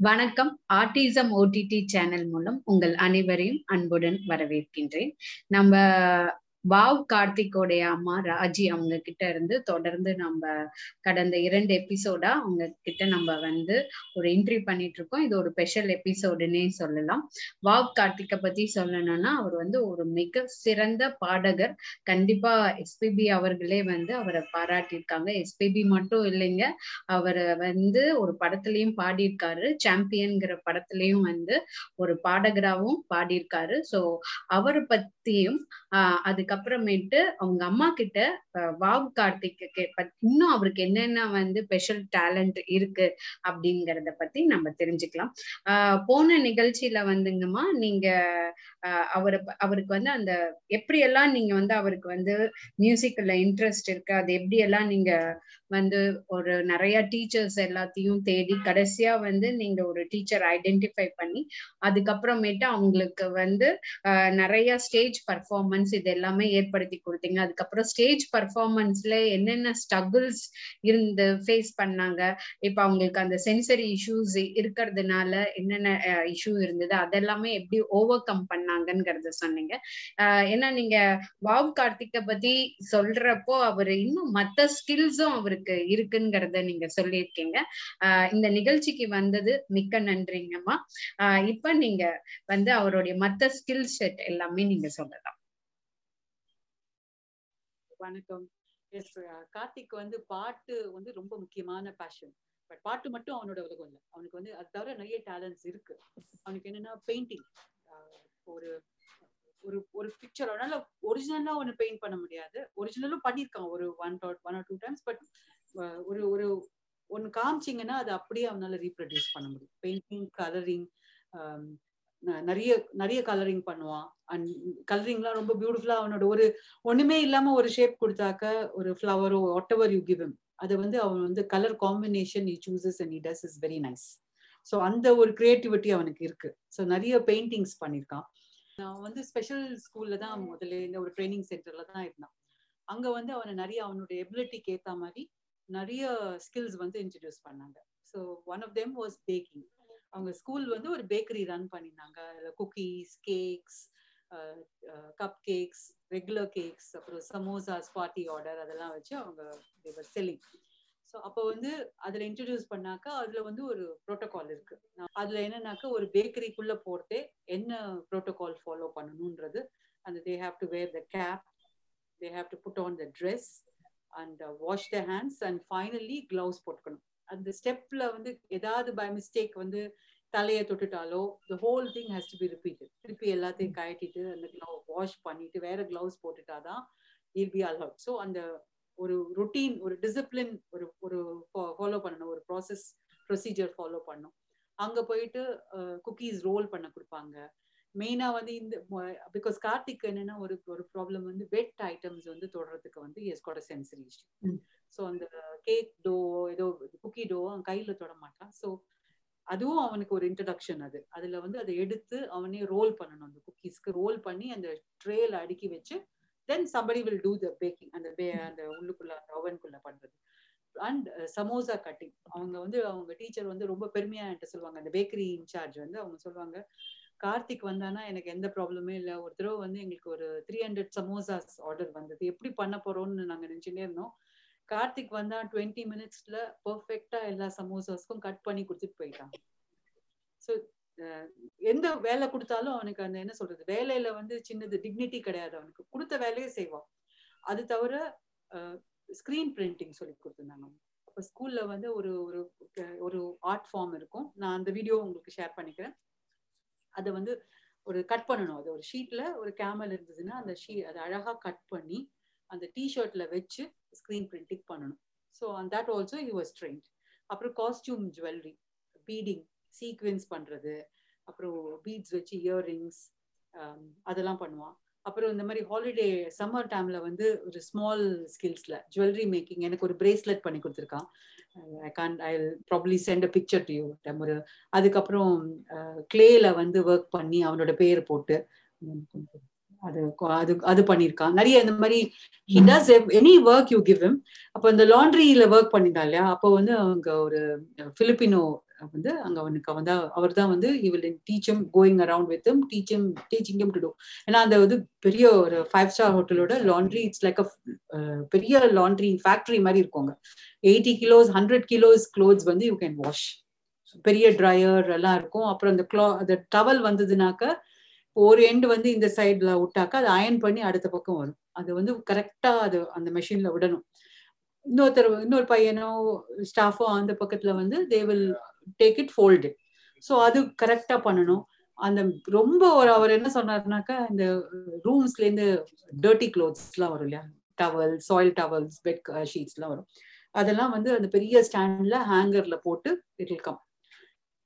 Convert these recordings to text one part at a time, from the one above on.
வணக்கம். Autism OTT channel மூலம் உங்கள் அனைவரையும் அன்புடன் வரவேற்கின்றேன். நம்ம வாவ் கார்த்திகோடைய அம்மா ராஜி அவங்க கிட்ட இருந்து தொடர்ந்து நம்ம கடந்த இரண்டு எபிசோடா அவங்க கிட்ட நம்ம வந்து ஒரு என்ட்ரி பண்ணிட்டு இருக்கோம் இது ஒரு ஸ்பெஷல் எபிசோடுன்னே சொல்லலாம். வாவ் கார்த்திகை பத்தி சொல்லணும்னா அவர் வந்து ஒரு மிக சிறந்த பாடகர். கண்டிப்பா எஸ்பிபி அவர்களே வந்து அவரை பாராட்டியிருக்காங்க. எஸ்பிபி மட்டும் இல்லைங்க அவரை வந்து ஒரு படத்துலயும் பாடியிருக்காரு. சாம்பியன்கிற படத்துலயும் வந்து ஒரு பாடகராகவும் பாடியிருக்காரு. ஸோ அவரை பத்தியும் அதுக்கு அதுக்கப்புறமேட்டு அவங்க அம்மா கிட்ட வாவ் கார்த்திக்கு இன்னும் அவருக்கு என்னென்ன வந்து ஸ்பெஷல் டேலண்ட் இருக்கு அப்படிங்கறத பத்தி நம்ம தெரிஞ்சுக்கலாம். ஆஹ் போன நிகழ்ச்சியில வந்துங்கம்மா நீங்க அவரை அவருக்கு வந்து அந்த எப்படியெல்லாம் நீங்க வந்து அவருக்கு வந்து மியூசிக்ல இன்ட்ரெஸ்ட் இருக்கு அது எப்படியெல்லாம் நீங்க வந்து ஒரு நிறைய டீச்சர்ஸ் எல்லாத்தையும் தேடி கடைசியா வந்து நீங்க ஒரு டீச்சர் ஐடென்டிஃபை பண்ணி அதுக்கப்புறமேட்டு அவங்களுக்கு வந்து நிறைய ஸ்டேஜ் பர்ஃபார்மன்ஸ் இது எல்லாமே ஏற்படுத்தி கொடுத்தீங்க. அதுக்கப்புறம் ஸ்டேஜ் பர்ஃபார்மன்ஸ்ல என்னென்ன ஸ்ட்ரகிள்ஸ் இருந்து ஃபேஸ் பண்ணாங்க? இப்ப அவங்களுக்கு அந்த சென்சரி இஷ்யூஸ் இருக்கிறதுனால என்னென்ன இஷ்யூ இருந்தது? அதெல்லாமே எப்படி ஓவர் கம் பண்ணாங்கங்கிறத சொன்னீங்க. ஏன்னா நீங்க பாப் கார்த்திகை பத்தி சொல்றப்போ அவர் இன்னும் மத்த ஸ்கில்ஸும் அவருக்கு இருக்குங்கிறத நீங்க சொல்லியிருக்கீங்க. இந்த நிகழ்ச்சிக்கு வந்தது மிக்க நன்றிங்கம்மா. ஆஹ் இப்ப நீங்க வந்து அவருடைய மத்த ஸ்கில் செட் எல்லாமே நீங்க சொல்லலாம். வணக்கம். எஸ் கார்த்திக் வந்து பாட்டு வந்து ரொம்ப முக்கியமான பேஷன் பட் பாட்டு மட்டும் அவனோட உலகம் இல்லை. அவனுக்கு வந்து அது தவிர நிறைய டேலண்ட்ஸ் இருக்கு. அவனுக்கு என்னன்னா பெயிண்டிங் ஒரு ஒரு ஒரு பிக்சர் அதனால ஒரிஜினலா ஒன்று பெயிண்ட் பண்ண முடியாது. ஒரிஜினலும் பண்ணியிருக்கான். ஒரு one one or two times but ஒரு ஒரு ஒன்று காமிச்சிங்கன்னா அது அப்படியே அவனால ரீப்ரொடியூஸ் பண்ண முடியும். பெயிண்டிங் கலரிங் நிறைய நிறைய கலரிங் பண்ணுவான். அண்ட் கலரிங்லாம் ரொம்ப பியூட்டிஃபுல்லா அவனோட ஒரு ஒண்ணுமே இல்லாம ஒரு ஷேப் கொடுத்தாக்க ஒரு ஃப்ளவரோ வாட் எவர் யூ கிவ் அதை வந்து அவன் வந்து colour combination he chooses and he does is very nice so அந்த ஒரு கிரியேட்டிவிட்டி அவனுக்கு இருக்கு. ஸோ நிறைய பெயிண்டிங்ஸ் பண்ணியிருக்கான் நான் வந்து ஸ்பெஷல் ஸ்கூல்ல தான் முதல்ல இந்த ஒரு ட்ரைனிங் சென்டர்ல தான் இருந்தான். அங்க வந்து அவனை நிறைய அவனுடைய எபிலிட்டிக்கு ஏத்த மாதிரி நிறைய ஸ்கில்ஸ் வந்து இன்ட்ரடியூஸ் பண்ணாங்க. So one of them was baking அவங்க ஸ்கூல் வந்து ஒரு பேக்கரி ரன் பண்ணியிருந்தாங்க cookies cakes cupcakes regular cakes அப்புறம் சமோசாஸ் பார்ட்டி ஆர்டர் அதெல்லாம் வச்சு அவங்க செல்லிங் ஸோ அப்போ வந்து அதில் இன்ட்ரடியூஸ் பண்ணாக்கா அதில் வந்து ஒரு ப்ரோட்டோகால் இருக்கு. அதில் என்னன்னாக்கா ஒரு பேக்கரிக்குள்ளே போகிறதே என்ன ப்ரோட்டோகால் ஃபாலோ பண்ணணுன்றது அந்த they have to wear the cap they have to put on the dress and wash the hands and finally gloves போட்டுக்கணும். அந்த ஸ்டெப்ல வந்து ஏதாவது பை மிஸ்டேக் வந்து தலையை தொட்டுட்டாலோ the whole thing has to be repeated திருப்பி எல்லாத்தையும் கழட்டிட்டு அந்த க்ளவ் வாஷ் பண்ணிட்டு வேற க்ளவுஸ் போட்டுட்டாதான் இல் பி அலவுட் ஸோ அந்த ஒரு ரொட்டீன் ஒரு டிசிப்ளின் ஒரு ஒரு ஃபாலோ பண்ணணும் ஒரு ப்ராசஸ் ப்ரொசீஜர் ஃபாலோ பண்ணும் அங்க போயிட்டு குக்கீஸ் ரோல் பண்ண கொடுப்பாங்க. மெயினா வந்து இந்த பிகாஸ் கார்த்திக் என்னன்னா ஒரு ஒரு ப்ராப்ளம் வந்து வெட் ஐட்டம்ஸ் வந்து தொடறதுக்கு வந்து எஸ் கோட சென்சரி இஷ்யூ ஸோ அந்த கேக் டோ ஏதோ குக்கி டோ அவன் கையில தொட மாட்டான் ஸோ அதுவும் அவனுக்கு ஒரு இன்ட்ரடக்ஷன் அது. அதுல வந்து அதை எடுத்து அவனே ரோல் பண்ணணும் அந்த குக்கீஸ்க்கு ரோல் பண்ணி அந்த ட்ரேல அடுக்கி வச்சு then somebody will do the baking அந்த பே அந்த உள்ளுக்குள்ள அந்த ஓவனுக்குள்ள பண்றது. அண்ட் சமோசா கட்டிங் அவங்க வந்து அவங்க டீச்சர் வந்து ரொம்ப பெருமையா என்கிட்ட சொல்லுவாங்க. அந்த பேக்கரி இன்சார்ஜ் வந்து அவங்க சொல்லுவாங்க கார்த்திக் வந்தானா எனக்கு எந்த ப்ராப்ளமே இல்லை. ஒரு தடவை வந்து எங்களுக்கு ஒரு த்ரீ ஹண்ட்ரட் சமோசாஸ் ஆர்டர் வந்தது. எப்படி பண்ண போறோம்னு நாங்க நினைச்சுட்டே இருந்தோம். கார்த்திக் வந்தா டுவெண்ட்டி மினிட்ஸ்ல பர்ஃபெக்டா எல்லா சமோசாஸ்க்கும் கட் பண்ணி கொடுத்துட்டு போயிட்டான். ஸோ எந்த வேலை கொடுத்தாலும் அவனுக்கு அந்த என்ன சொல்றது வேலையில வந்து சின்னது டிக்னிட்டி கிடையாது அவனுக்கு. கொடுத்த வேலையை செய்வான். அது தவிர ஸ்கிரீன் பிரிண்டிங் சொல்லி கொடுத்துருந்தாங்க. இப்போ ஸ்கூல்ல வந்து ஒரு ஒரு ஒரு ஆர்ட் ஃபார்ம் இருக்கும். நான் அந்த வீடியோ உங்களுக்கு ஷேர் பண்ணிக்கிறேன். அதை வந்து ஒரு கட் பண்ணணும். அது ஒரு ஷீட்ல ஒரு கேமல் இருந்ததுன்னா அந்த ஷீ அதை அழகா கட் பண்ணி அந்த டிஷர்ட்ல வச்சு ஸ்கிரீன் பிரிண்டிங் பண்ணணும். So and that also you was trained அப்புறம் காஸ்டியூம் ஜுவல்லரி பீடிங் சீக்வென்ஸ் பண்ணுறது அப்புறம் பீட்ஸ் வச்சு இயர்ரிங்ஸ் um, அதெல்லாம் பண்ணுவான். அப்புறம் இந்த மாதிரி ஹாலிடே சம்மர் டைம்ல வந்து ஒரு ஸ்மால் ஸ்கில்ஸ்ல ஜுவல்லரி மேக்கிங் எனக்கு ஒரு பிரேஸ்லெட் பண்ணி கொடுத்துருக்கான். I can I probably sent a picture to you ஒரு அதுக்கப்புறம் uh, கிளேல வந்து ஒர்க் பண்ணி அவனோட பேர் போட்டு அது அது அது பண்ணியிருக்கான் நிறைய இந்த மாதிரி he does any work you give him அப்போ இந்த லாண்ட்ரியில ஒர்க் பண்ணியிருந்தா இல்லையா? அப்போ வந்து அவங்க ஒரு பிலிப்பினோ வந்து அங்க அவனுக்கு அவன் தான் அவர் தான் வந்து இவள் teach him going around with teach him teaching to do ஏன்னா அந்த வந்து பெரிய ஒரு ஃபைவ் ஸ்டார் ஹோட்டலோட லாண்ட்ரி இட்ஸ் லைக் அ பெரிய லாண்ட்ரி ஃபேக்டரி மாதிரி இருக்குங்க eighty kilos hundred kilos clothes வந்து யூ கேன் வாஷ் பெரிய ட்ரையர் எல்லாம் இருக்கும். அப்புறம் அந்த க்ளா அந்த டவல் வந்ததுனாக்க ஒரு எண்டு வந்து இந்த சைடில் விட்டாக்கா அது அயன் பண்ணி அடுத்த பக்கம் வரும். அது வந்து கரெக்டா அது அந்த மெஷின்ல விடணும். இன்னொருத்தர் இன்னொரு பையனோ ஸ்டாஃபோ அந்த பக்கத்துல வந்து they will take it fold so அது கரெக்டா பண்ணணும். அந்த ரொம்ப ஒரு அவர் என்ன சொன்னார்னாக்கா இந்த ரூம்ஸ்ல இருந்து டர்ட்டி க்ளோத்ஸ்லாம் வரும் இல்லையா? டவல் சாயில் டவல்ஸ் பெட் ஷீட்ஸ்லாம் வரும். அதெல்லாம் வந்து அந்த பெரிய ஸ்டாண்ட்ல ஹேங்கர்ல போட்டு இட் கம்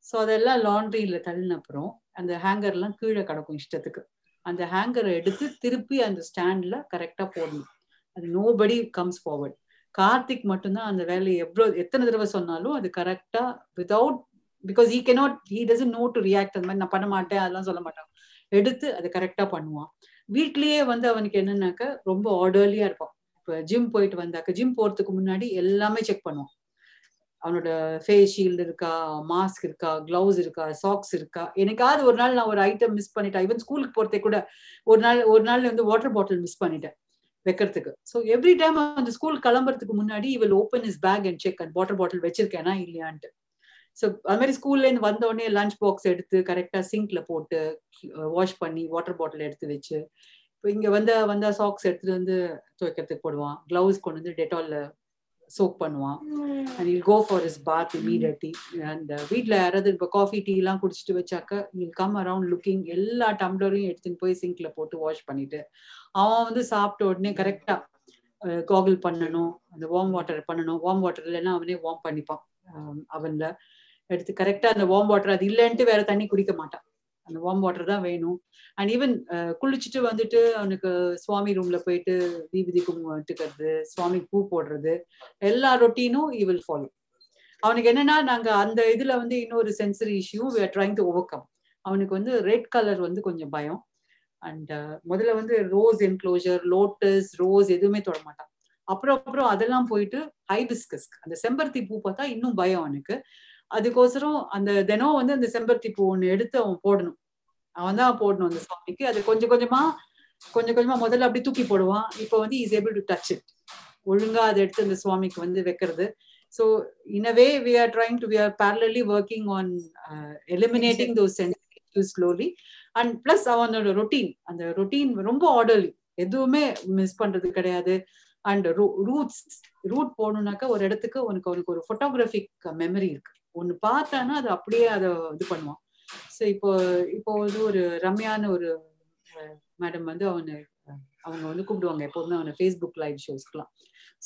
ஸோ அதெல்லாம் லாண்ட்ரியில் தள்ளின அப்புறம் அந்த ஹேங்கர்லாம் கீழே கிடக்கும் இஷ்டத்துக்கு. அந்த ஹேங்கரை எடுத்து திருப்பி அந்த ஸ்டாண்ட்ல கரெக்டா போடணும். அது நோபடி கம்ஸ் ஃபார்வர்ட் கார்த்திக் மட்டும்தான் அந்த வேலையை எவ்வளோ எத்தனை தடவை சொன்னாலும் அது கரெக்டா without because he cannot he doesn't know to react அந்த மாதிரி நான் பண்ண மாட்டேன் அதெல்லாம் சொல்ல மாட்டான். எடுத்து அதை கரெக்டா பண்ணுவான். வீட்லயே வந்து அவனுக்கு என்னன்னாக்க ரொம்ப ஆர்டர்லியா இருப்பான். இப்போ ஜிம் போயிட்டு வந்தாக்க ஜிம் போறதுக்கு முன்னாடி எல்லாமே செக் பண்ணுவான். அவனோட ஃபேஸ் ஷீல்டு இருக்கா மாஸ்க் இருக்கா கிளவுஸ் இருக்கா சாக்ஸ் இருக்கா? எனக்காவது ஒரு நாள் நான் ஒரு ஐட்டம் மிஸ் பண்ணிட்டேன். ஈவன் ஸ்கூலுக்கு போறதே கூட ஒரு நாள் ஒரு நாள் வந்து வாட்டர் பாட்டில் மிஸ் பண்ணிட்டேன் வைக்கிறதுக்கு. ஸோ எவ்ரி டைம் அந்த ஸ்கூல் கிளம்புறதுக்கு முன்னாடி இவள் open his bag and check and water bottle வச்சிருக்கேனா இல்லையான்ட்டு. ஸோ அது மாதிரி ஸ்கூல்லேருந்து வந்த உடனே லஞ்ச் பாக்ஸ் எடுத்து கரெக்டாக சிங்க்ல போட்டு வாஷ் பண்ணி வாட்டர் பாட்டில் எடுத்து வச்சு இப்போ இங்கே வந்த வந்தா சாக்ஸ் எடுத்துட்டு வந்து துவைக்கிறதுக்கு போடுவான். கிளவுஸ் கொண்டு வந்து டெட்டாலில் சோக் பண்ணுவான். And he'll go for his bath immediately அந்த வீட்டில் யாராவது இப்போ காஃபி டீ எல்லாம் குடிச்சிட்டு வச்சாக்க இல் கம் அரவுண்ட் லுக்கிங் எல்லா டம்ளரையும் எடுத்துன்னு போய் சிங்க்ல போட்டு வாஷ் பண்ணிட்டு அவன் வந்து சாப்பிட்ட உடனே கரெக்டா காகிள் பண்ணணும் அந்த வார்ம் வாட்டர் பண்ணணும். வார்ம் வாட்டர் இல்லைன்னா அவனே வார்ம் பண்ணிப்பான். அவன்ல எடுத்து கரெக்டா அந்த வார்ம் வாட்டர் அது இல்லைன்ட்டு வேற தண்ணி குடிக்க மாட்டான். அந்த வார்ம் வாட்டர் தான் வேணும். அண்ட் ஈவன் uh, குளிச்சுட்டு வந்துட்டு அவனுக்கு சுவாமி ரூம்ல போயிட்டு தீபதி கும்பிட்டுக்கிறது சுவாமி பூ போடுறது எல்லா ரொட்டீனும் ஈ வில் ஃபாலோ அவனுக்கு என்னன்னா நாங்க அந்த இதுல வந்து இன்னொரு sensory issue we are trying to overcome அவனுக்கு வந்து ரெட் கலர் வந்து கொஞ்சம் பயம். அண்ட் uh, முதல்ல வந்து ரோஸ் என்க்ளோஜர் லோட்டஸ் ரோஸ் எதுவுமே தொட மாட்டான். அப்புறம் அப்புறம் அதெல்லாம் போயிட்டு ஹைபிஸ்கஸ் அந்த செம்பருத்தி பூ பார்த்தா இன்னும் பயம் அவனுக்கு. அதுக்கோசரம் அந்த தினம் வந்து அந்த செம்பருத்தி பூ ஒண்ணு எடுத்து அவன் போடணும். அவன் தான் போடணும் அந்த சுவாமிக்கு அது கொஞ்சம் கொஞ்சமா கொஞ்சம் கொஞ்சமா முதல்ல அப்படி தூக்கி போடுவான். இப்போ வந்து is able to touch it ஒழுங்கா அதை எடுத்து அந்த சுவாமிக்கு வந்து வைக்கிறது. So in a way we are trying to we are parallelly working on eliminating those sensitive slowly and plus அவனோட ரொட்டீன் அந்த ரொட்டீன் ரொம்ப ஆர்டர்லி எதுவுமே மிஸ் பண்றது கிடையாது. அண்ட் ரூட்ஸ் ரூட் போகணும்னாக்கா ஒரு இடத்துக்கு உனக்கு அவனுக்கு ஒரு ஃபோட்டோகிராஃபிக் மெமரி இருக்கு. ஒன்னு பார்த்தானா அது அப்படியே அதை இது பண்ணுவான். ஸோ இப்போ இப்போ வந்து ஒரு ரம்யான்னு ஒரு மேடம் வந்து அவனை அவங்க வந்து கூப்பிடுவாங்க எப்போதுமே அவனை ஃபேஸ்புக் லைவ் ஷோஸ்க்குலாம்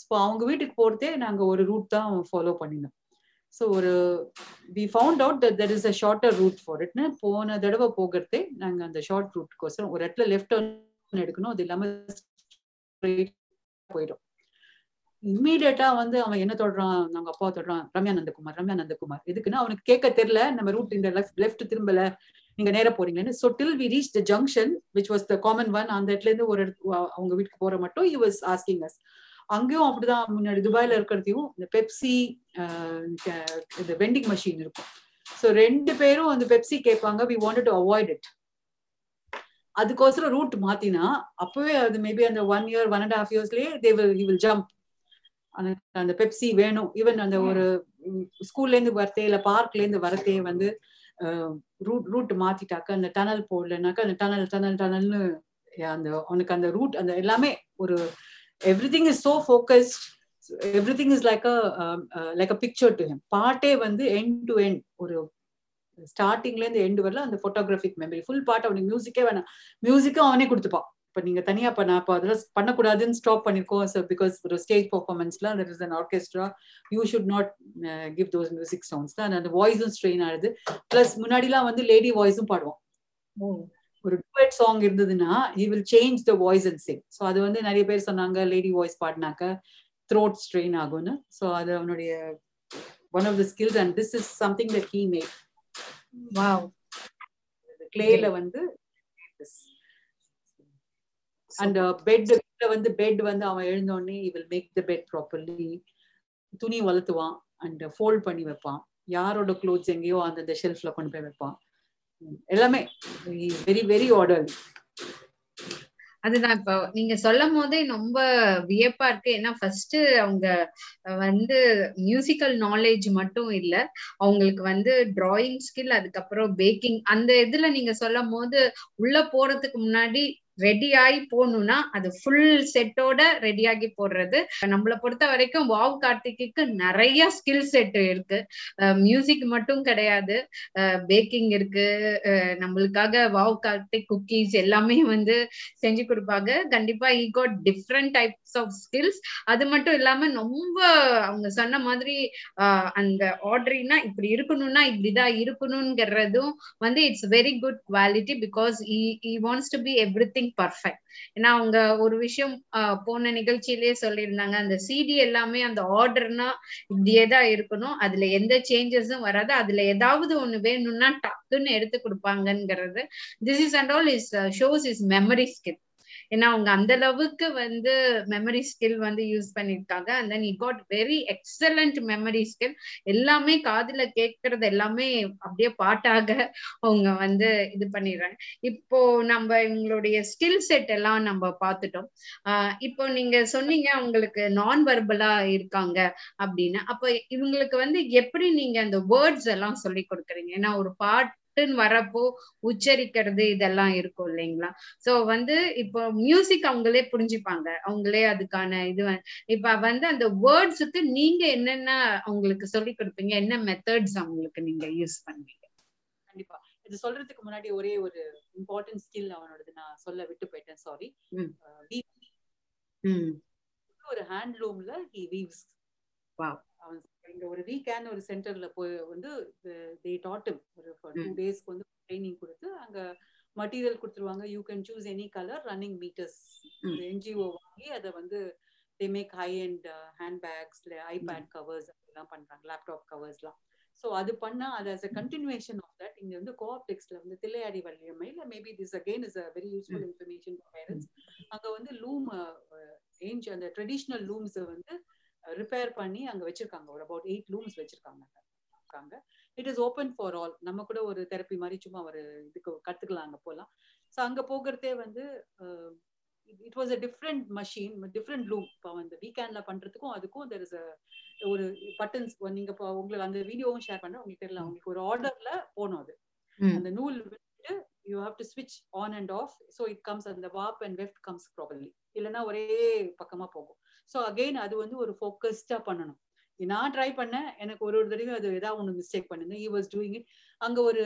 ஸோ அவங்க வீட்டுக்கு போகிறதே நாங்கள் ஒரு ரூட் தான் ஃபாலோ பண்ணினோம். ஸோ ஒரு we found out that there is a shorter route for இட்னு போன தடவை போகிறதே நாங்கள் அந்த ஷார்ட் ரூட்கோசரம் ஒரு இடத்துல லெஃப்ட் எடுக்கணும் அது இல்லாமல் போயிடும். இம்மீடியட்டா வந்து அவன் என்ன தொடுறான்? நாங்க அப்பா தொடுறான். ரம்யா நந்தகுமார் ரம்யா நந்தகுமார் எதுக்குன்னா அவனுக்கு கேட்க தெரியல. நம்ம ரூட் இந்த லெஃப்ட் லெஃப்ட் திரும்பல. நீங்க நேர போறீங்கன்னு so till we reach the junction which was the common one அந்த இடத்துல இருந்து ஒரு இடத்து அவங்க வீட்டுக்கு போற மட்டும் யூ வாஸ் ஆஸ்கிங் அஸ் அங்கேயும் அப்படிதான் முன்னாடி துபாயில இருக்கிறதையும் இந்த பெப்சி இந்த வெண்டிங் மெஷின் இருக்கும். ஸோ ரெண்டு பேரும் அந்த பெப்சி கேட்பாங்க. We want to avoid it அதுக்கோசரம் ரூட் மாத்தினா அப்பவே அது மேபி அந்த one year one and half இயர்ஸ்லயே they will will jump அந்த அந்த பெப்சி வேணும். ஈவன் அந்த ஒரு ஸ்கூல்ல இருந்து வரத்தே இல்ல பார்க்ல இருந்து வரத்தே வந்து ரூட் ரூட் மாத்திட்டாக்க அந்த டனல் போடலனாக்க அந்த டனல் டனல் டனல்னு அந்த அவனுக்கு அந்த ரூட் அந்த எல்லாமே ஒரு everything is so focused everything is like like a picture to him பாட்டே வந்து எண்ட் டு எண்ட் ஒரு ஸ்டார்டிங்ல இருந்து எண்டு வரல அந்த போட்டோகிராஃபிக் மெமரி ஃபுல் பாட்டு அவனுக்கு மியூசிக்கே வேணாம். மியூசிக்கும் அவனே கொடுத்துப்பான். இப்போ நீங்க தனியா பண்ண அப்போ அதெல்லாம் பண்ணக்கூடாதுன்னு ஸ்டாப் பண்ணிருக்கோம் ஸோ பிகாஸ் ஒரு stage பர்ஃபார்மன்ஸ்ல that is an orchestra you should not give those music sounds தான் அந்த வாய்ஸும் ஸ்ட்ரெயின் ஆகுது. பிளஸ் முன்னாடிலாம் வந்து லேடி வாய்ஸும் பாடுவோம். ஒரு டூயட் சாங் இருந்ததுன்னா he will change the voice and sing so அது வந்து நிறைய பேர் சொன்னாங்க லேடி வாய்ஸ் பாடினாக்க த்ரோட் ஸ்ட்ரெயின் ஆகும்னு. ஸோ அது அவனுடைய one of the skills and this is something that he was கிளேல வந்து அண்ட் பெட் வந்து பெட் வந்து அவன் எழுந்தோடனே will make the bed properly துணி வளர்த்துவான் அண்ட் ஃபோல்ட் பண்ணி வைப்பான். யாரோட க்ளோத்ஸ் எங்கேயோ அந்தந்த ஷெல்ஃப்ல கொண்டு போய் வைப்பான். எல்லாமே வெரி வெரி ஆர்டர் அதுதான் இப்போ நீங்க சொல்லும் போதே ரொம்ப வியப்பா இருக்கு. ஏன்னா ஃபர்ஸ்ட் அவங்க வந்து மியூசிக்கல் நாலேஜ் மட்டும் இல்ல அவங்களுக்கு வந்து டிராயிங் ஸ்கில் அதுக்கப்புறம் பேக்கிங் அந்த இதுல நீங்க சொல்லும் போது உள்ள போறதுக்கு முன்னாடி ரெடி ஆகி போகணும்னா அது ஃபுல் செட்டோட ரெடி ஆகி போடுறது. நம்மளை பொறுத்த வரைக்கும் வாவ் கார்த்திக்கு நிறைய ஸ்கில் செட் இருக்கு. மியூசிக் மட்டும் கிடையாது. பேக்கிங் இருக்கு. நம்மளுக்காக வாவ் கார்த்திக் குக்கீஸ் எல்லாமே வந்து செஞ்சு கொடுப்பாங்க. கண்டிப்பா he got different types of skills அது மட்டும் இல்லாம ரொம்ப அவங்க சொன்ன மாதிரி அந்த ஆர்டரினா இப்படி இருக்கணும்னா இப்படிதான் இருக்கணும்ங்கிறதும் வந்து it's very good quality because he wants to be everything perfect ஏன்னா அவங்க ஒரு விஷயம் போன நிகழ்ச்சியிலேயே சொல்லியிருந்தாங்க அந்த சிடி எல்லாமே அந்த ஆர்டர்னா இப்படியே தான் இருக்கணும். அதுல எந்த சேஞ்சஸும் வராது. அதுல ஏதாவது ஒண்ணு வேணும்னா டக்குன்னு எடுத்து கொடுப்பாங்கங்கிறது. This is and all his shows his memory skill ஏன்னா அவங்க அந்த அளவுக்கு வந்து மெமரி ஸ்கில் வந்து யூஸ் பண்ணிருக்காங்க. And then he got very excellent memory skill எல்லாமே காதுல கேட்கறது எல்லாமே அப்படியே பாட்டாக அவங்க வந்து இது பண்ணிடுறாங்க. இப்போ நம்ம இவங்களுடைய ஸ்கில் செட் எல்லாம் நம்ம பார்த்துட்டோம். ஆஹ் இப்போ நீங்க சொன்னீங்க அவங்களுக்கு நான் வர்பலா இருக்காங்க அப்படின்னு. அப்ப இவங்களுக்கு வந்து எப்படி நீங்க அந்த வேர்ட்ஸ் எல்லாம் சொல்லி கொடுக்குறீங்க? ஏன்னா ஒரு பாட் வரப்போ உச்சரிக்கிறது இதெல்லாம் இருக்கும் இல்லைங்களா? சோ வந்து இப்போ மியூசிக் அவங்களே புரிஞ்சுப்பாங்க. அவங்களே அதுக்கான இது இப்ப வந்து அந்த வேர்ட்ஸுக்கு நீங்க என்னென்ன அவங்களுக்கு சொல்லி கொடுப்பீங்க? என்ன மெத்தட்ஸ் அவங்களுக்கு நீங்க யூஸ் பண்ணுவீங்க? கண்டிப்பா. இது சொல்றதுக்கு முன்னாடி ஒரே ஒரு இம்பார்ட்டன்ட் ஸ்கில் அவனோடது நான் சொல்ல விட்டு போயிட்டேன். சாரி ஒரு ஹேண்ட்லூம்ல ஹி வீவ்ஸ் அவன் இங்க ஒரு வீக்கேண்ட் ஒரு சென்டர்ல போய் வந்து தே டாட்டும் ஒரு டூ டேஸ்க்கு வந்து ட்ரைனிங் கொடுத்து அங்க மட்டீரியல் கொடுத்துருவாங்க. You can choose any colour running meters NGO வாங்கி அதை வந்து they make high and handbags iPad covers அப்படிலாம் பண்றாங்க. லேப்டாப் கவர்ஸ்லாம் ஸோ அது பண்ணா அது as a continuation of that இங்க வந்து கோஆப்டெக்ஸ்ல வந்து தில்லையாடி வள்ளியம்மை இல்லை maybe this again is a very useful information for parents அங்க வந்து லூம் ரேஞ்ச் அந்த ட்ரெடிஷ்னல் லூம்ஸ் வந்து ரிப்பேர் பண்ணி அங்க வச்சிருக்காங்க. ஒரு அபவுட் எயிட் லூம்ஸ் வச்சிருக்காங்க. It is open for all நம்ம கூட ஒரு தெரப்பி மாதிரி சும்மா ஒரு இதுக்கு கத்துக்கலாம் அங்க போகலாம் ஸோ அங்க போகிறதே வந்து it was a different machine different loom இப்போ அந்த வீக்கெண்ட்ல பண்றதுக்கும் அதுக்கும் தெர் இஸ் ஒரு பட்டன்ஸ் நீங்க இப்போ உங்களுக்கு அந்த வீடியோவும் ஷேர் பண்றேன். உங்களுக்கு தெரியல. உங்களுக்கு ஒரு ஆர்டர்ல போகணும் அது. அந்த நூல் விட்டு யூ ஹாவ் டு ஸ்விட்ச் on and off so it comes அந்த warp and weft comes properly இல்லைன்னா ஒரே பக்கமா போகும். ஸோ அகெயின் அது வந்து ஒரு ஃபோக்கஸ்டா பண்ணணும். நான் ட்ரை பண்ணேன். எனக்கு ஒரு ஒரு தடவையும் அது ஏதாவது ஒன்று மிஸ்டேக் பண்ணுங்க. ஈ வாஸ் டூயிங் இட் அங்க ஒரு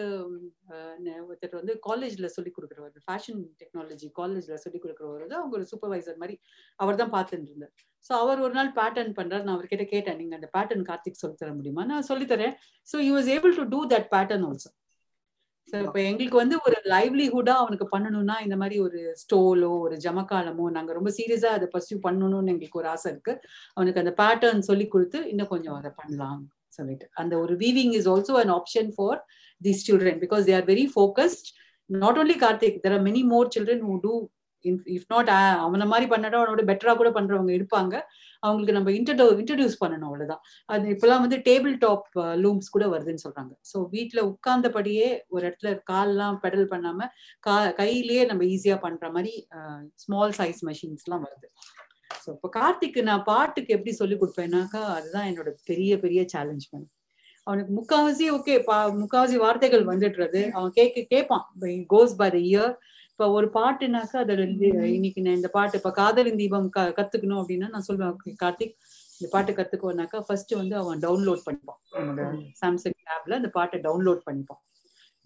ஒருத்தர் வந்து காலேஜ்ல சொல்லி கொடுக்குறவர். ஃபேஷன் டெக்னாலஜி காலேஜ்ல சொல்லி கொடுக்குறவர் வந்து அவங்க ஒரு சூப்பர்வைசர் மாதிரி அவர் தான் பார்த்துட்டு இருந்தார். ஸோ அவர் ஒரு நாள் பேட்டர்ன் பண்ணுறாரு நான் அவர்கிட்ட கேட்டேன் நீங்க அந்த பேட்டர்ன் கார்த்திக் சொல்லி தர முடியுமா? நான் சொல்லித்தரேன் so you was able to do that pattern also so இப்போ எங்களுக்கு வந்து ஒரு லைவ்லிஹுடா அவனுக்கு பண்ணணும்னா இந்த மாதிரி ஒரு ஸ்டோலோ ஒரு ஜமக்காலமோ நாங்க ரொம்ப சீரியஸா அதை பர்சியூ பண்ணணும்னு எங்களுக்கு ஒரு ஆசை இருக்கு. அவனுக்கு அந்த பேட்டர்ன் சொல்லி கொடுத்து இன்னும் கொஞ்சம் அதை பண்ணலாம் சொல்லிட்டு. அந்த ஒரு weaving is also an option for these children because they are very focused not only Karthik there are many more children who do if not அவனை மாதிரி பண்ணடா அவனோட பெட்டரா கூட பண்றவங்க இருப்பாங்க. அவங்களுக்கு நம்ம இன்டர்டோ இன்ட்ரடியூஸ் பண்ணணும் அவ்வளவுதான். அது இப்பெல்லாம் வந்து டேபிள் டாப் லூம்ஸ் கூட வருதுன்னு சொல்றாங்க. ஸோ வீட்டுல உட்கார்ந்தபடியே ஒரு இடத்துல கால்லாம் பெடல் பண்ணாம கா கையிலேயே நம்ம ஈஸியா பண்ற மாதிரி ஸ்மால் சைஸ் மெஷின்ஸ் எல்லாம் வருது. ஸோ இப்போ கார்த்திக்கு நான் பாட்டுக்கு எப்படி சொல்லி கொடுப்பேன்னாக்கா அதுதான் என்னோட பெரிய பெரிய சேலஞ்ச் பண்ணு அவனுக்கு முக்காவாசி ஓகே பா முக்காவாசி வார்த்தைகள் வந்துடுறது. அவன் கேட்க கேட்பான். கோஸ் பை த இயர் இப்ப ஒரு பாட்டுனாக்கா அதுல இன்னைக்கு நான் இந்த பாட்டு இப்ப காதலின் தீபம் க கத்துக்கணும் அப்படின்னா நான் சொல்லுவேன் கார்த்திக் இந்த பாட்டு கத்துக்கோனாக்கா ஃபர்ஸ்ட் வந்து அவன் டவுன்லோட் பண்ணிப்பான். என்னோட சாம்சங் ஆப்ல அந்த பாட்டை டவுன்லோட் பண்ணிப்பான்.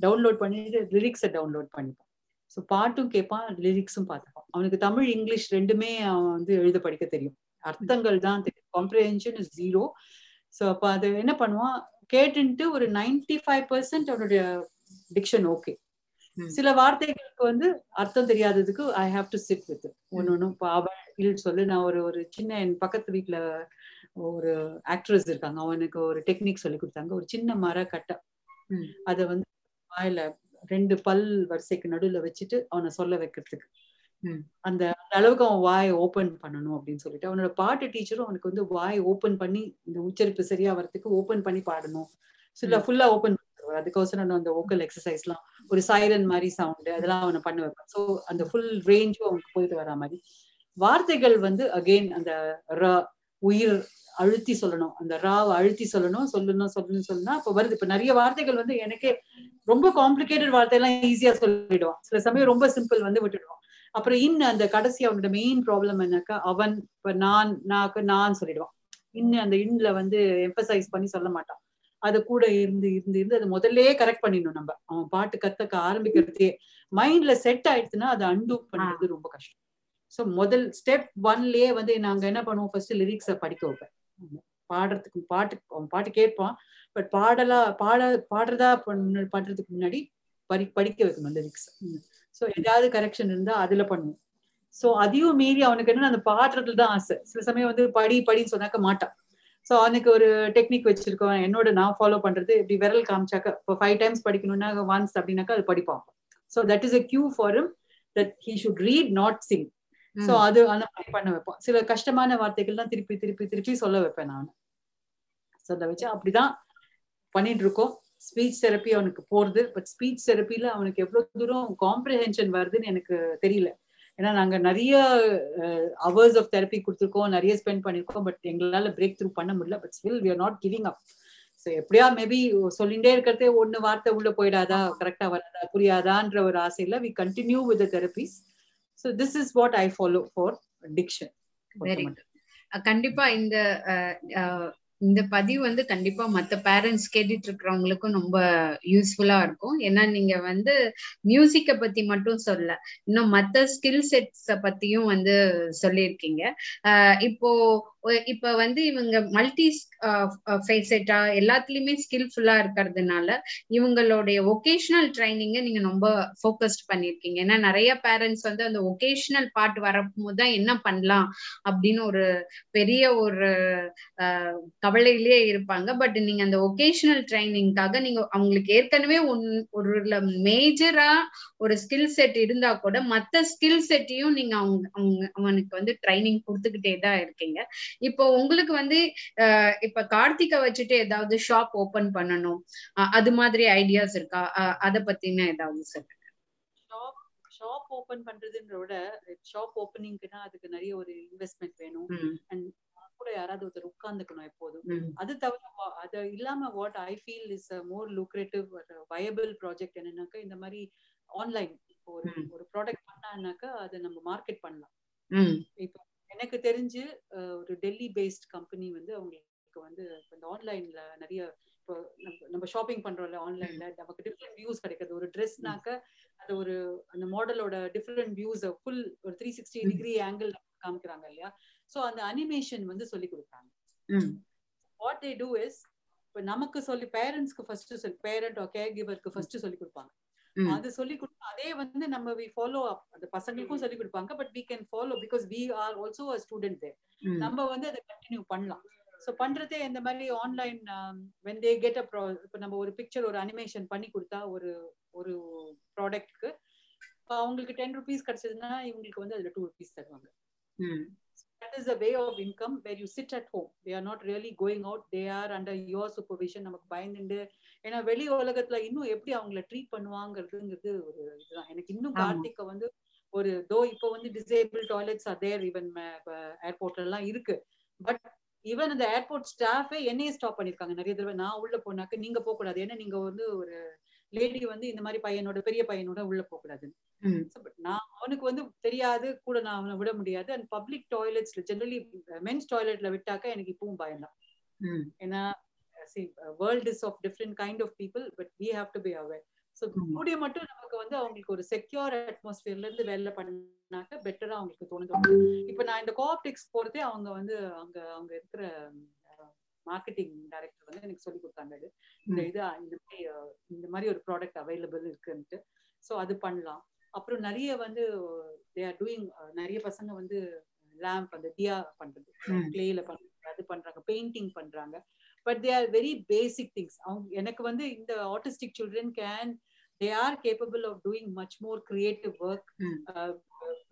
டவுன்லோட் பண்ணிட்டு லிரிக்ஸை டவுன்லோட் பண்ணிப்பான். ஸோ பாட்டும் கேட்பான் லிரிக்ஸும் பார்த்துப்பான். அவனுக்கு தமிழ் இங்கிலீஷ் ரெண்டுமே அவன் வந்து எழுத படிக்க தெரியும். அர்த்தங்கள் தான் தெரியும். காம்ப்ரிஹென்ஷன் இஸ் ஜீரோ ஸோ அப்போ அது என்ன பண்ணுவான்? கேட்டுன்ட்டு ஒரு நைன்டி ஃபைவ் பர்சன்ட் அவனுடைய டிக்ஷன் ஓகே சில வார்த்தைகளுக்கு வந்து அர்த்தம் தெரியாததுக்கு I have to sit with ஒன்னு ஒன்னும் அவள் சொல்லு. நான் ஒரு ஒரு சின்ன என் பக்கத்து வீட்டுல ஒரு ஆக்ட்ரஸ் இருக்காங்க. அவனுக்கு ஒரு டெக்னிக் சொல்லி கொடுத்தாங்க. ஒரு சின்ன மர கட்டை அத வந்து வாயில ரெண்டு பல் வரிசைக்கு நடுவுல வச்சுட்டு அவனை சொல்ல வைக்கிறதுக்கு. அந்த அந்த அளவுக்கு அவன் வாய் ஓபன் பண்ணணும் அப்படின்னு சொல்லிட்டு அவனோட பாட்டு டீச்சரும் அவனுக்கு வந்து வாய் ஓபன் பண்ணி இந்த உச்சரிப்பு சரியா வரதுக்கு ஓபன் பண்ணி பாடணும். சில ஃபுல்லா ஓப்பன் அதுக்கோசரம் நான் அந்த ஓக்கல் எக்ஸசைஸ்லாம் ஒரு சைரன் மாதிரி சவுண்டு அதெல்லாம் அவனை பண்ண வைப்பேன். ஸோ அந்த ஃபுல் ரேஞ்சும் அவனுக்கு போயிட்டு வரா மாதிரி. வார்த்தைகள் வந்து அகெயின் அந்த ர உயிர் அழுத்தி சொல்லணும். அந்த ராவை அழுத்தி சொல்லணும். சொல்லணும் சொல்லணும் சொல்லணும் இப்போ வருது. இப்ப நிறைய வார்த்தைகள் வந்து எனக்கே ரொம்ப காம்ப்ளிகேட்டட் வார்த்தையெல்லாம் ஈஸியா சொல்லிடுவான். சில சமயம் ரொம்ப சிம்பிள் வந்து விட்டுடுவான். அப்புறம் இன்னும் அந்த கடைசி அவனோட மெயின் ப்ராப்ளம் என்னக்கா? அவன் இப்ப நான் நாக்கு நான் சொல்லிடுவான். இன்னும் அந்த இன்ல வந்து எம்பசைஸ் பண்ணி சொல்ல மாட்டான். அது கூட இருந்து இருந்து இருந்து அது முதல்லயே கரெக்ட் பண்ணிடணும் நம்ம. அவன் பாட்டு கத்தக்க ஆரம்பிக்கிறதே மைண்ட்ல செட் ஆயிடுச்சுன்னா அதை அண்டூ பண்றது ரொம்ப கஷ்டம். ஸோ முதல் ஸ்டெப் ஒன்லயே வந்து நாங்க என்ன பண்ணுவோம்? ஃபர்ஸ்ட் லிரிக்ஸை படிக்க வைப்பேன். பாடுறதுக்கு பாட்டு அவன் பாட்டு கேட்பான். பட் பாடலா பாட பாடுறதா பண்ண பாடுறதுக்கு முன்னாடி படி படிக்க வைக்கணும் லிரிக்ஸ் ஸோ ஏதாவது கரெக்ஷன் இருந்தா அதுல பண்ணுவோம். ஸோ அதையும் மீறி அவனுக்கு என்ன அந்த பாடுறதுல தான் ஆசை. சில சமயம் வந்து படி படின்னு சொன்னாக்க மாட்டான். ஸோ அவனுக்கு ஒரு டெக்னிக் வச்சிருக்கோம். என்னோட நான் ஃபாலோ பண்றது இப்படி விரல் காமிச்சாக்க இப்போ ஃபைவ் டைம்ஸ் படிக்கணும்னா ஒன்ஸ் அப்படின்னாக்கா அது படிப்பான். So that is a cue for that he should read not sing so அது அந்த மாதிரி பண்ண வைப்போம் சில கஷ்டமான வார்த்தைகள் தான் திருப்பி திருப்பி திருப்பி சொல்ல வைப்பேன் நான். சொல்ல வச்சு அப்படிதான் பண்ணிட்டு இருக்கோம். ஸ்பீச் தெரப்பி அவனுக்கு போறது பட் ஸ்பீச் தெரப்பில அவனுக்கு எவ்வளவு தூரம் காம்ப்ரிஹென்ஷன் வருதுன்னு எனக்கு தெரியல. ஏன்னா நாங்க நிறைய அவர்ஸ் ஆஃப் தெரப்பி கொடுத்துருக்கோம் நிறைய ஸ்பெண்ட் பண்ணிருக்கோம் பட் எங்களால பிரேக் த்ரூ பண்ண முடியல. But still we are not giving up so எப்படியா மேபி சொல்லிட்டே இருக்கிறதே ஒன்னு வார்த்தை உள்ள போயிடாதா கரெக்டா வராதா புரியாதான்ற ஒரு ஆசையில we continue with therapies so this is what I follow for diction கண்டிப்பா இந்த இந்த பதிவு வந்து கண்டிப்பா மத்த பேரண்ட்ஸ் கேட்டுட்டு இருக்கிறவங்களுக்கும் ரொம்ப யூஸ்ஃபுல்லா இருக்கும். ஏன்னா நீங்க வந்து மியூசிக்க பத்தி மட்டும் சொல்ல இன்னும் மத்த ஸ்கில் செட்ஸ பத்தியும் வந்து சொல்லியிருக்கீங்க. இப்போ இப்ப வந்து இவங்க மல்டி ஃபேசட்டா எல்லாத்துலயுமே ஸ்கில்ஃபுல்லா இருக்கிறதுனால இவங்களுடைய ஒகேஷனல் ட்ரைனிங்க நீங்க ரொம்ப ஃபோக்கஸ்ட் பண்ணிருக்கீங்க. ஏன்னா நிறைய பேரண்ட்ஸ் வந்து அந்த ஒகேஷனல் பார்ட் வரப்போது தான் என்ன பண்ணலாம் அப்படின்னு ஒரு பெரிய ஒரு கவலையிலேயே இருப்பாங்க. பட் நீங்க அந்த ஒகேஷனல் ட்ரைனிங்காக நீங்க அவங்களுக்கு ஏற்கனவே ஒன் ஒரு மேஜரா ஒரு ஸ்கில் செட் இருந்தா கூட மத்த ஸ்கில் செட்டையும் நீங்க அவங்க அவங்க அவனுக்கு வந்து ட்ரைனிங் கொடுத்துக்கிட்டே தான் இருக்கீங்க. இப்போ உங்களுக்கு வந்து இப்ப கார்த்திகை வச்சுட்டு ஏதாவது ஷாப் ஓபன் பண்ணணும். அது மாதிரி ஐடியாஸ் இருக்கா? அத பத்தின ஏதாவது சொல்லுங்க. ஷாப் ஷாப் ஓபன் பண்றதுன்ற விட ஷாப் ஓபனிங்க்குனா அதுக்கு நிறைய ஒரு இன்வெஸ்ட்மெண்ட் வேணும். அண்ட் கூட யாராவது ஒருத்தர் உட்கார்ந்துக்கணும் எப்போதும். அது தவிர அது இல்லாம what I feel is more lucrative viable project என்னன்னாக்கா இந்த மாதிரி ஆன்லைன் ஒரு ஒரு ப்ராடக்ட் பண்ணான்னாக்கா அதை நம்ம மார்க்கெட் பண்ணலாம். இப்போ எனக்கு தெரிஞ்சு ஒரு டெல்லி பேஸ்ட் கம்பெனி வந்து அவங்களுக்கு வந்து இந்த ஆன்லைன்ல நிறைய இப்போ நம்ம ஷாப்பிங் பண்றோம்ல ஆன்லைன்ல நமக்கு டிஃப்ரெண்ட் வியூஸ் கிடைக்குது. ஒரு ட்ரெஸ்னாக்க அது ஒரு அந்த மாடலோட டிஃப்ரெண்ட் வியூஸ் ஃபுல் ஒரு த்ரீ சிக்ஸ்டி டிகிரி ஆங்கிள் காமிக்கிறாங்க இல்லையா? ஸோ அந்த அனிமேஷன் வந்து சொல்லி கொடுக்குறாங்க. வாட் தே டூ இஸ் இப்போ நமக்கு சொல்லி பேரண்ட்ஸ்க்கு ஃபர்ஸ்ட் சொல்லி பேரண்ட் கேர் கிவருக்கு ஃபர்ஸ்ட் சொல்லி கொடுப்பாங்க. அது சொல்லி கொடுத்தா அதே வந்து நம்ம வி ஃபாலோ அப் அந்த பசங்களுக்கும் சொல்லி கொடுப்பாங்க but we can follow because we are also a student there நம்ம வந்து அதை கண்டினியூ பண்ணலாம். ஸோ பண்றதே இந்த மாதிரி online when they get a ப்ரா இப்போ நம்ம ஒரு பிக்சர் ஒரு அனிமேஷன் பண்ணி கொடுத்தா ஒரு ஒரு ப்ராடக்ட்க்கு அவங்களுக்கு டென் ருபீஸ் கிடைச்சதுன்னா இவங்களுக்கு வந்து அதுல டூ ருபீஸ் தருவாங்க. That is a way of income where you sit at home. They are not really going out. They are under your supervision. நமக்கு பயந்துண்டு. ஏன்னா வெளி உலகத்துல இன்னும் எப்படி அவங்கள ட்ரீட் பண்ணுவாங்கிறதுங்கிறது ஒரு இதுதான். எனக்கு இன்னும் கார்த்திகை வந்து ஒரு தோ இப்போ வந்து disable toilets are there even ஏர்போர்ட்ல எல்லாம் இருக்கு. பட் ஈவன் அந்த ஏர்போர்ட் ஸ்டாஃபே என்னையே ஸ்டாப் பண்ணிருக்காங்க. நிறைய தடவை நான் உள்ள போனாக்க நீங்க போக கூடாது ஏன்னா நீங்க வந்து ஒரு லேடி வந்து இந்த மாதிரி பையனோட பெரிய பையனோட உள்ள போக கூடாது நான் அவனுக்கு வந்து தெரியாது கூட நான் அவனை விட முடியாது. அண்ட் பப்ளிக் டாய்லெட்ஸ்ல ஜெனரலி மென்ஸ் டாய்லெட்ல விட்டாக்க எனக்கு இப்பவும் பயம் தான் ஏன்னா world is of different kind of people but we have to be aware so கூடிய மட்டும் நமக்கு வந்து அவங்களுக்கு ஒரு செக்யூர் அட்மாஸ்பியர்ல இருந்து வேலை பண்ணாக்க பெட்டரா அவங்களுக்கு தோணுது. இப்ப நான் இந்த கோஆப்டெக்ஸ் போறதே அவங்க வந்து அங்க அங்க இருக்கிற மார்க்கெட்டிங் டைரக்டர் வந்து எனக்கு சொல்லி கொடுத்தாங்க இது இந்த இது இந்த மாதிரி இந்த மாதிரி ஒரு ப்ராடக்ட் அவைலபிள் இருக்குன்ட்டு ஸோ அது பண்ணலாம். அப்புறம் நிறைய வந்து தே ஆர் டூயிங் நிறைய பசங்க வந்து லேம்ப் அந்த தியா பண்றது. கிளேல பண்றாங்க அது பண்றாங்க. பெயிண்டிங் பண்றாங்க. But they are very basic things அவங்க எனக்கு வந்து இந்த autistic children can they are capable of doing much more creative work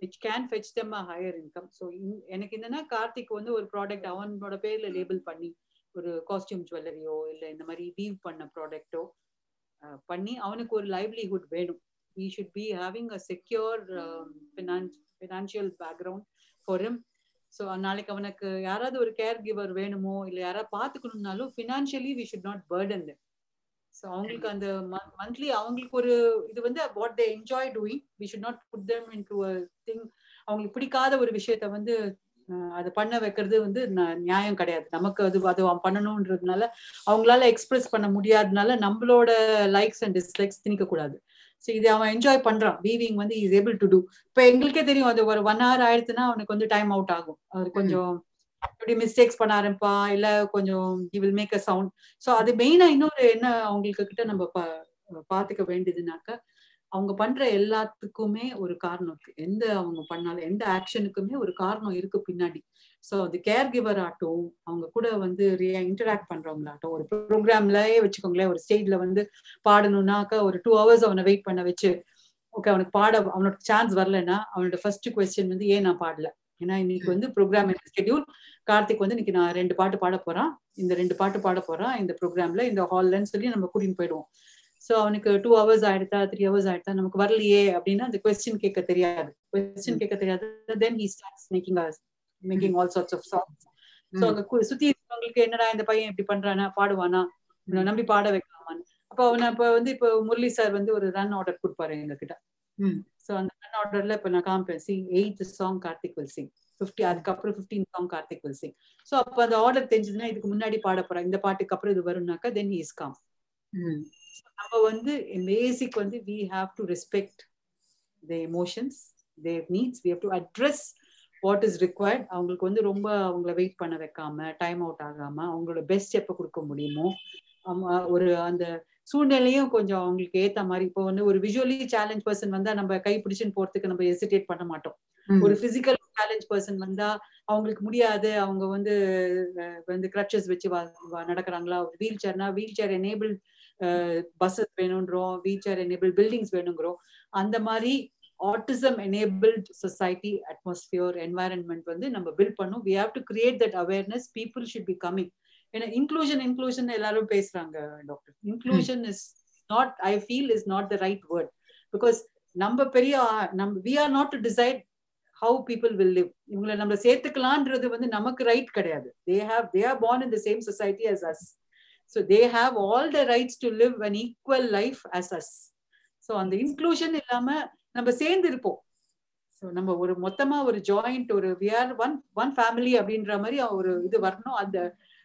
which can fetch them a higher income so எனக்கு என்னன்னா கார்த்திக் வந்து ஒரு ப்ராடக்ட் அவனோட பேர்ல லேபிள் பண்ணி ஒரு காஸ்டியூம் ஜுவல்லரியோ இல்லை இந்த மாதிரி வீவ் பண்ண ப்ராடக்டோ பண்ணி அவனுக்கு ஒரு லைவ்லிஹுட் வேணும். He should be having a secure financial background for him so நாளைக்கு அவனுக்கு யாராவது ஒரு கேர் கிவர் வேணுமோ இல்லை யாராவது பார்த்துக்கணும்னாலும் financially we should not burden them so அவங்களுக்கு அந்த மந்த்லி அவங்களுக்கு ஒரு இது வந்து what they enjoy doing we should not put them into thing அவங்களுக்கு பிடிக்காத ஒரு விஷயத்த வந்து அதை பண்ண வைக்கிறது வந்து நியாயம் கிடையாது. நமக்கு அது அது பண்ணணும்ன்றதுனால அவங்களால எக்ஸ்பிரஸ் பண்ண முடியாதனால நம்மளோட லைக்ஸ் அண்ட் டிஸ்லைக்ஸ் திணிக்க கூடாது ஸோ இதை அவன் என்ஜாய் பண்றான். வீவிங் வந்து இஸ் ஏபிள் டு டூ இப்போ எங்களுக்கே தெரியும் அது ஒரு ஒன் ஹவர் ஆயிடுச்சுன்னா அவனுக்கு வந்து டைம் அவுட் ஆகும். அது கொஞ்சம் எப்படி மிஸ்டேக்ஸ் பண்ண ஆரம்பிப்பா இல்ல கொஞ்சம் he will make a sound so அது மெயினா இன்னொரு என்ன அவங்களுக்கு கிட்ட நம்ம பாத்துக்க வேண்டியதுனாக்க அவங்க பண்ற எல்லாத்துக்குமே ஒரு காரணம் இருக்கு. எந்த அவங்க பண்ணாலும் எந்த ஆக்ஷனுக்குமே ஒரு காரணம் இருக்கு பின்னாடி. ஸோ அது கேர் கிவர் ஆட்டும் அவங்க கூட வந்து இன்டராக்ட் பண்றவங்களாட்டும் ஒரு ப்ரோக்ராம்லயே வச்சுக்கோங்களேன் ஒரு ஸ்டேஜ்ல வந்து பாடணும்னாக்கா ஒரு டூ ஹவர்ஸ் அவனை வெயிட் பண்ண வச்சு ஓகே அவனுக்கு பாட அவனோட சான்ஸ் வரலன்னா அவனோட ஃபர்ஸ்ட் கொஸ்டின் வந்து ஏன் நான் பாடல? ஏன்னா இன்னைக்கு வந்து ப்ரோக்ராம் ஸ்கெடியூல் கார்த்திக் வந்து இன்னைக்கு நான் ரெண்டு பாட்டு பாட போறான். இந்த ரெண்டு பாட்டு பாட போறான் இந்த ப்ரோக்ராம்ல இந்த ஹால்லன்னு சொல்லி நம்ம கூட்டின்னு போயிடுவோம். ஸோ அவனுக்கு டூ ஹவர்ஸ் ஆயிடுதா த்ரீ ஹவர்ஸ் ஆயிடுதா நமக்கு வரலையே அப்படின்னா அந்த கொஸ்டின் கேட்க தெரியாது. கொஸ்டின் கேட்க தெரியாது. Then he starts making making all sorts of songs so அங்க சுத்தி இருக்கவங்களுக்கு என்னடா இந்த பையன் இப்படி பண்றானா பாடுவானா? நம்பி பாட வைக்கலாமான்னு. அப்ப அவனை இப்ப வந்து இப்போ முரளி சார் வந்து ஒரு ரன் ஆர்டர் கொடுப்பாரு எங்க கிட்ட ஸோ அந்த ரன் ஆர்டர்ல இப்ப நான் காமிப்பேன். See eighth song Karthik will sing fifty அதுக்கப்புறம் fifteen song Karthik will sing so அப்போ அந்த ஆர்டர் தெரிஞ்சதுன்னா இதுக்கு முன்னாடி பாட போறாங்க இந்த பாட்டுக்கு அப்புறம் இது வரும்னாக்கா தென் இஸ் காம் நம்ம வந்து பேசிக் வந்து we have to respect the emotions their needs we have to address what is required அவங்களுக்கு வந்து ரொம்ப அவங்கள வெயிட் பண்ண வைக்காம டைம் அவுட் ஆகாம அவங்களோட பெஸ்ட் எப்போ கொடுக்க முடியுமோ ஒரு அந்த சூழ்நிலையும் கொஞ்சம் அவங்களுக்கு ஏத்த மாதிரி. இப்போ வந்து ஒரு விஜுவலி சேலஞ்ச் பர்சன் வந்தா நம்ம கை பிடிச்சுன்னு போறதுக்கு நம்ம எசிடேட் பண்ண மாட்டோம். ஒரு பிசிக்கல் சேலஞ்ச் பர்சன் வந்தா அவங்களுக்கு முடியாது. அவங்க வந்து வந்து கிரச்சஸ் வச்சு நடக்கிறாங்களா? வீல் சேர்னா வீல் சேர் எனேபிள் பஸ்ஸஸ் வேணும்ன்றோம் வீல் சேர் எனேபிள் பில்டிங்ஸ் வேணுங்கிறோம். அந்த மாதிரி autism enabled society atmosphere environment வந்து நம்ம பில்ட் பண்ணும் we have to create that awareness people should be coming ஏன்னா இன்க்ளூஷன் இன்க்ளூஷன் எல்லாரும் பேசுறாங்க doctor inclusion is not I feel is not the right word because நம்ம பெரிய நம்ம we are not to decide how people will live இவங்களை நம்ம சேர்த்துக்கலான்றது வந்து நமக்கு ரைட் கிடையாது. They have they are born in the same society as as so they have all the rights to live an equal life as as so அந்த inclusion இல்லாம நம்ம சேர்ந்து இருப்போம் ஸோ நம்ம ஒரு மொத்தமா ஒரு ஜாயிண்ட் ஒரு we are one one family அப்படின்ற மாதிரி ஒரு இது வரணும். அந்த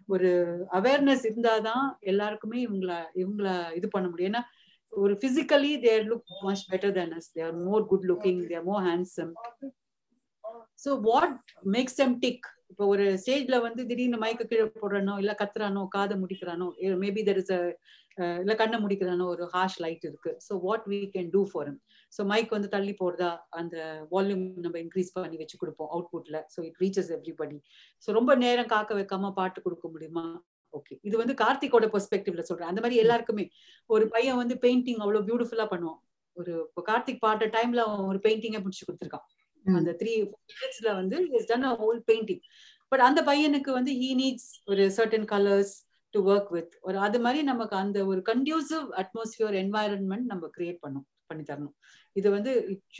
ஒரு அவேர்னஸ் இருந்தாதான் எல்லாருக்குமே இவங்கள இவங்கள இது பண்ண முடியும். ஏன்னா ஒரு physically their look much better than us they're more good looking they're more handsome so what makes them tick இப்போ ஒரு ஸ்டேஜ்ல வந்து திடீர்னு மயக்க கீழே போடுறானோ இல்ல கத்துறானோ காதை முடிக்கிறானோ மேபி தெர் இஸ் இல்ல கண்ணை முடிக்கிறானோ ஒரு ஹார்ஷ் லைட் இருக்கு. So what we can do for him so mic வந்து தள்ளி போடுறதா அந்த வால்யூம் நம்ம இன்க்ரீஸ் பண்ணி வச்சு கொடுப்போம் அவுட்புட்ல so it reaches everybody so ரொம்ப நேரம் காக்க வைக்காம பாட்டு கொடுக்க முடியுமா? ஓகே இது வந்து கார்த்திகோட பெர்ஸ்பெக்டிவ்ல சொல்றேன். அந்த மாதிரி எல்லாருக்குமே ஒரு பையன் வந்து பெயிண்டிங் அவ்வளவு பியூட்டிஃபுல்லா பண்ணுவான். ஒரு கார்த்திக் பாட்ட டைம்ல அவன் ஒரு பெயிண்டிங்கை பிடிச்சி கொடுத்துருக்கான். அந்த த்ரீ மினிட்ஸ்ல வந்து is done a whole painting but அந்த பையனுக்கு வந்து ஹீ நீட்ஸ் ஒரு certain colours to work with ஒரு அது மாதிரி நமக்கு அந்த ஒரு கண்டியூசிவ் அட்மாஸ்பியர் என்வாயரன்மெண்ட் நம்ம கிரியேட் பண்ணும் பண்ணி தரணும். இது வந்து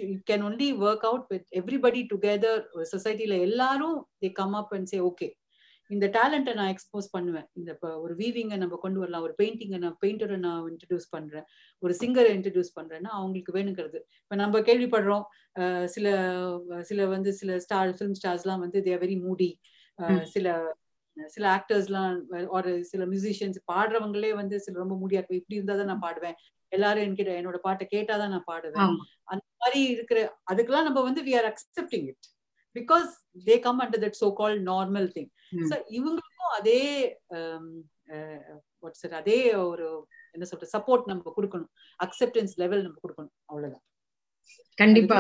it can only work out with everybody together சொசைட்டில எல்லாரும் they come up and say okay இந்த டேலண்ட்டை நான் எக்ஸ்போஸ் பண்ணுவேன். இந்த ஒரு வீவிங்கை நம்ம கொண்டு வரலாம் ஒரு பெயிண்டிங்கை நான் பெயிண்டரை நான் இன்ட்ரடியூஸ் பண்றேன் ஒரு சிங்கரை இன்ட்ரடியூஸ் பண்றேன்னா அவங்களுக்கு வேணுங்கிறது. இப்போ நம்ம கேள்விப்படுறோம் சில சில வந்து சில ஸ்டார் ஃபிலிம் ஸ்டார்ஸ்லாம் வந்து தேர் வெரி மூடி சில சில ஆக்டர்ஸ்லாம் ஒரு சில மியூசிஷியன்ஸ் பாடுறவங்களே வந்து சில ரொம்ப முடியா இருக்கும். இப்படி இருந்தா தான் நான் பாடுவேன். எல்லாரும் என்கிட்ட என்னோட பாட்டை கேட்டாதான் நான் பாடுவேன். அந்த மாதிரி இருக்கிற அதுக்கெல்லாம் நம்ம வந்து we are accepting it because they come under that so call normal thing so இவங்களுக்கும் அதே வாட்ஸ் அதே ஒரு என்ன சொல்றது சப்போர்ட் நம்ம கொடுக்கணும். அக்செப்டன்ஸ் லெவல் நம்ம கொடுக்கணும். அவ்வளவுதான். கண்டிப்பா.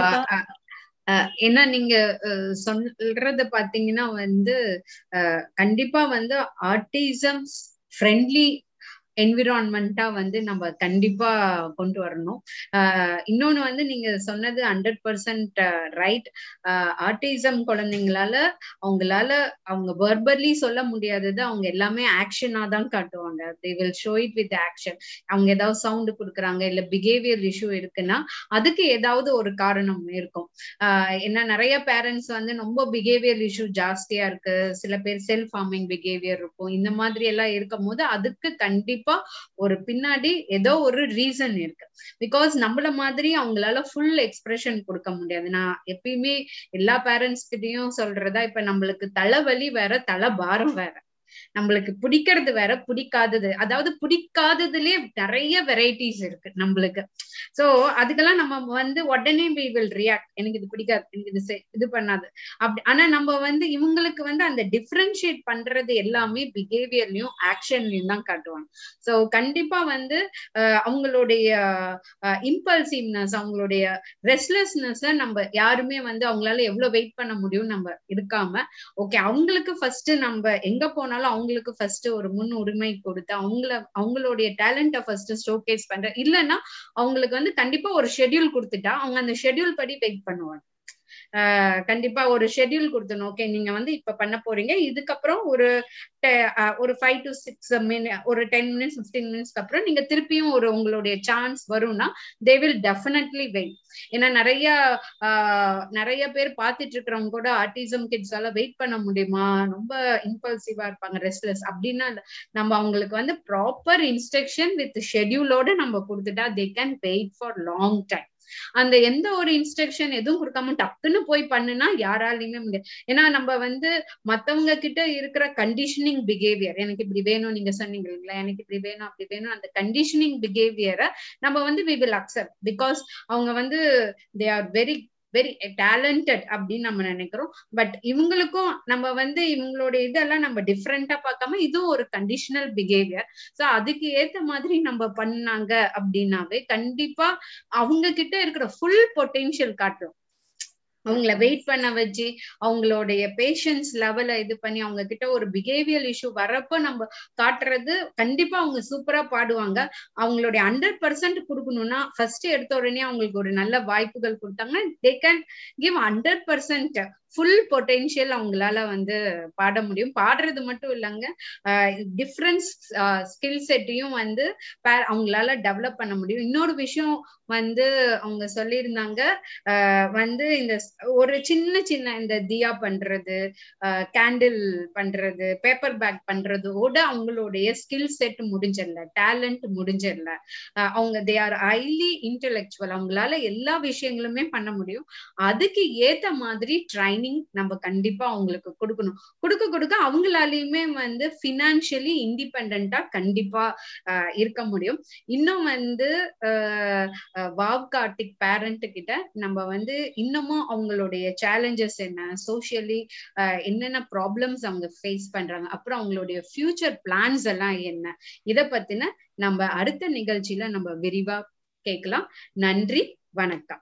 ஏன்னா நீங்க சொல்றது பாத்தீங்கன்னா வந்து கண்டிப்பா வந்து ஆர்டிசம் ஃப்ரெண்ட்லி என்விரான்மெண்டா வந்து நம்ம கண்டிப்பா கொண்டு வரணும். இன்னொன்னு வந்து நீங்க சொன்னது ஹண்ட்ரட் பர்சன்ட் ரைட் ஆர்டிசம் குழந்தைங்களால அவங்களால அவங்க வெர்பலி சொல்ல முடியாதது அவங்க எல்லாமே ஆக்ஷனா தான் காட்டுவாங்க. They will show it with action அவங்க ஏதாவது சவுண்ட் கொடுக்குறாங்க இல்ல பிஹேவியர் இஷ்யூ இருக்குன்னா அதுக்கு ஏதாவது ஒரு காரணம் இருக்கும். என்ன நிறைய பேரண்ட்ஸ் வந்து ரொம்ப பிஹேவியர் இஷ்யூ ஜாஸ்தியா இருக்கு. சில பேர் செல்ஃப் ஃபார்மிங் பிஹேவியர் இருக்கும். இந்த மாதிரி எல்லாம் இருக்கும் போது அதுக்கு கண்டிப்பா ஒரு பின்னாடி ஏதோ ஒரு ரீசன் இருக்கு. பிகாஸ் நம்மள மாதிரி அவங்களால ஃபுல் எக்ஸ்பிரஷன் கொடுக்க முடியாது. நான் எப்பயுமே எல்லா பேரண்ட்ஸ் கிட்டயும் சொல்றதா இப்ப நம்மளுக்கு தலைவலி வேற தலை பாரம் வேற. நம்மளுக்கு பிடிக்கிறது வேற பிடிக்காதது. அதாவது பிடிக்காததுலயே நிறைய வெரைட்டிஸ் இருக்கு நம்மளுக்கு. சோ அதுக்கெல்லாம் நம்ம வந்து உடனே வி வில் ரியாக்ட் எனக்கு இது பிடிக்காது எனக்கு இது இது பண்ணாது. அப்படி ஆனா நம்ம வந்து இவங்களுக்கு வந்து அந்த டிஃபரன்ஷியேட் பண்றது எல்லாமே பிஹேவியர்லயும் ஆக்ஷன்லயும் தான் காட்டுவாங்க. சோ கண்டிப்பா வந்து அவங்களுடைய இம்பல்சிவ்னஸ் அவங்களுடைய ரெஸ்ட்லெஸ்னஸ் நம்ம யாருமே வந்து அவங்களால எவ்வளவு வெயிட் பண்ண முடியும் நம்ம இருக்காம ஓகே அவங்களுக்கு ஃபர்ஸ்ட் நம்ம எங்க போனாலும் அவங்களுக்கு ஃபர்ஸ்ட் ஒரு முன் உரிமை கொடுத்து அவங்கள அவங்களுடைய டேலண்ட ஃபர்ஸ்ட் ஷோகேஸ் பண்ற இல்லைன்னா அவங்களுக்கு வந்து கண்டிப்பா ஒரு ஷெட்யூல் கொடுத்துட்டா அவங்க அந்த ஷெட்யூல் படி வெயிட் பண்ணுவாங்க. கண்டிப்பா ஒரு ஷெட்யூல் கொடுத்தணும் ஓகே நீங்க வந்து இப்ப பண்ண போறீங்க. இதுக்கப்புறம் ஒரு ஒரு ஃபைவ் டு சிக்ஸ் மினிட் ஒரு டென் மினிட்ஸ் பிப்டீன் மினிட்ஸ்க்கு அப்புறம் நீங்க திருப்பியும் ஒரு உங்களுடைய சான்ஸ் வரும்னா தே வில் டெஃபினெட்லி வெயிட் ஏன்னா நிறைய நிறைய பேர் பார்த்துட்டு இருக்கிறவங்க கூட ஆர்டிசம் கிட்ஸ் எல்லாம் வெயிட் பண்ண முடியுமா? ரொம்ப இம்பல்சிவா இருப்பாங்க ரெஸ்ட்லெஸ் அப்படின்னா நம்ம அவங்களுக்கு வந்து ப்ராப்பர் இன்ஸ்ட்ரக்ஷன் வித் ஷெட்யூலோட நம்ம கொடுத்துட்டா they can wait for long time அந்த எந்த ஒரு இன்ஸ்ட்ரக்ஷன் எதுவும் கொடுக்காம டக்குன்னு போய் பண்ணுனா யாராலையுமே முடியாது. ஏன்னா நம்ம வந்து மத்தவங்க கிட்ட இருக்கிற கண்டிஷனிங் பிஹேவியர் எனக்கு இப்படி வேணும் நீங்க சொன்னீங்க இல்லைங்களா எனக்கு இப்படி வேணும் அப்படி வேணும் அந்த கண்டிஷனிங் பிஹேவியரை நம்ம வந்து வி வில் அக்செப்ட் பிகாஸ் அவங்க வந்து they are very very talented அப்படின்னு நம்ம நினைக்கிறோம். பட் இவங்களுக்கும் நம்ம வந்து இவங்களுடைய இதெல்லாம் நம்ம டிஃப்ரெண்டா பார்க்காம இதுவும் ஒரு கண்டிஷனல் பிஹேவியர் சோ அதுக்கு ஏத்த மாதிரி நம்ம பண்ணாங்க அப்படின்னாவே கண்டிப்பா அவங்க கிட்ட இருக்கிற ஃபுல் பொட்டென்ஷியல் காட்டுறோம். அவங்கள வெயிட் பண்ண வச்சு அவங்களுடைய பேஷன்ஸ் லெவலை இது பண்ணி அவங்க கிட்ட ஒரு பிஹேவியர் இஷ்யூ வரப்ப நம்ம காட்டுறது கண்டிப்பா அவங்க சூப்பரா பாடுவாங்க. அவங்களுடைய ஹண்ட்ரட் பர்சன்ட் கொடுக்கணும்னா ஃபர்ஸ்ட் எடுத்த உடனே அவங்களுக்கு ஒரு நல்ல வாய்ப்புகள் கொடுத்தாங்கன்னா they can give hundred percent full potential அவங்களால வந்து பாட முடியும். பாடுறது மட்டும் இல்லைங்க. டிஃப்ரெண்ட் ஸ்கில் செட்டையும் வந்து அவங்களால டெவலப் பண்ண முடியும். இன்னொரு விஷயம் வந்து அவங்க சொல்லியிருந்தாங்க. வந்து இந்த ஒரு சின்ன சின்ன இந்த தியா பண்றது கேண்டில் பண்றது பேப்பர் பேக் பண்றதோட அவங்களுடைய ஸ்கில் செட் முடிஞ்சிடல டேலண்ட் முடிஞ்சிடல. அவங்க தே ஆர் ஹைலி இன்டெலெக்சுவல் அவங்களால எல்லா விஷயங்களுமே பண்ண முடியும். அதுக்கு ஏத்த மாதிரி ட்ரைனிங் நம்ம கண்டிப்பா அவங்களுக்கு கொடுக்கணும். கொடுக்க கொடுக்க அவங்களாலையுமே வந்து பினான்சியலி இண்டிபெண்டா கண்டிப்பா இருக்க முடியும். இன்னும் வந்து வாவ் பேரண்ட் கிட்ட நம்ம வந்து இன்னமும் அவங்களுடைய சேலஞ்சஸ் என்ன? சோசியலி என்னென்ன ப்ராப்ளம்ஸ் அவங்க ஃபேஸ் பண்றாங்க? அப்புறம் அவங்களுடைய ஃபியூச்சர் பிளான்ஸ் எல்லாம் என்ன? இத பத்தின நம்ம அடுத்த நிகழ்ச்சியில நம்ம விரிவா கேட்கலாம். நன்றி வணக்கம்.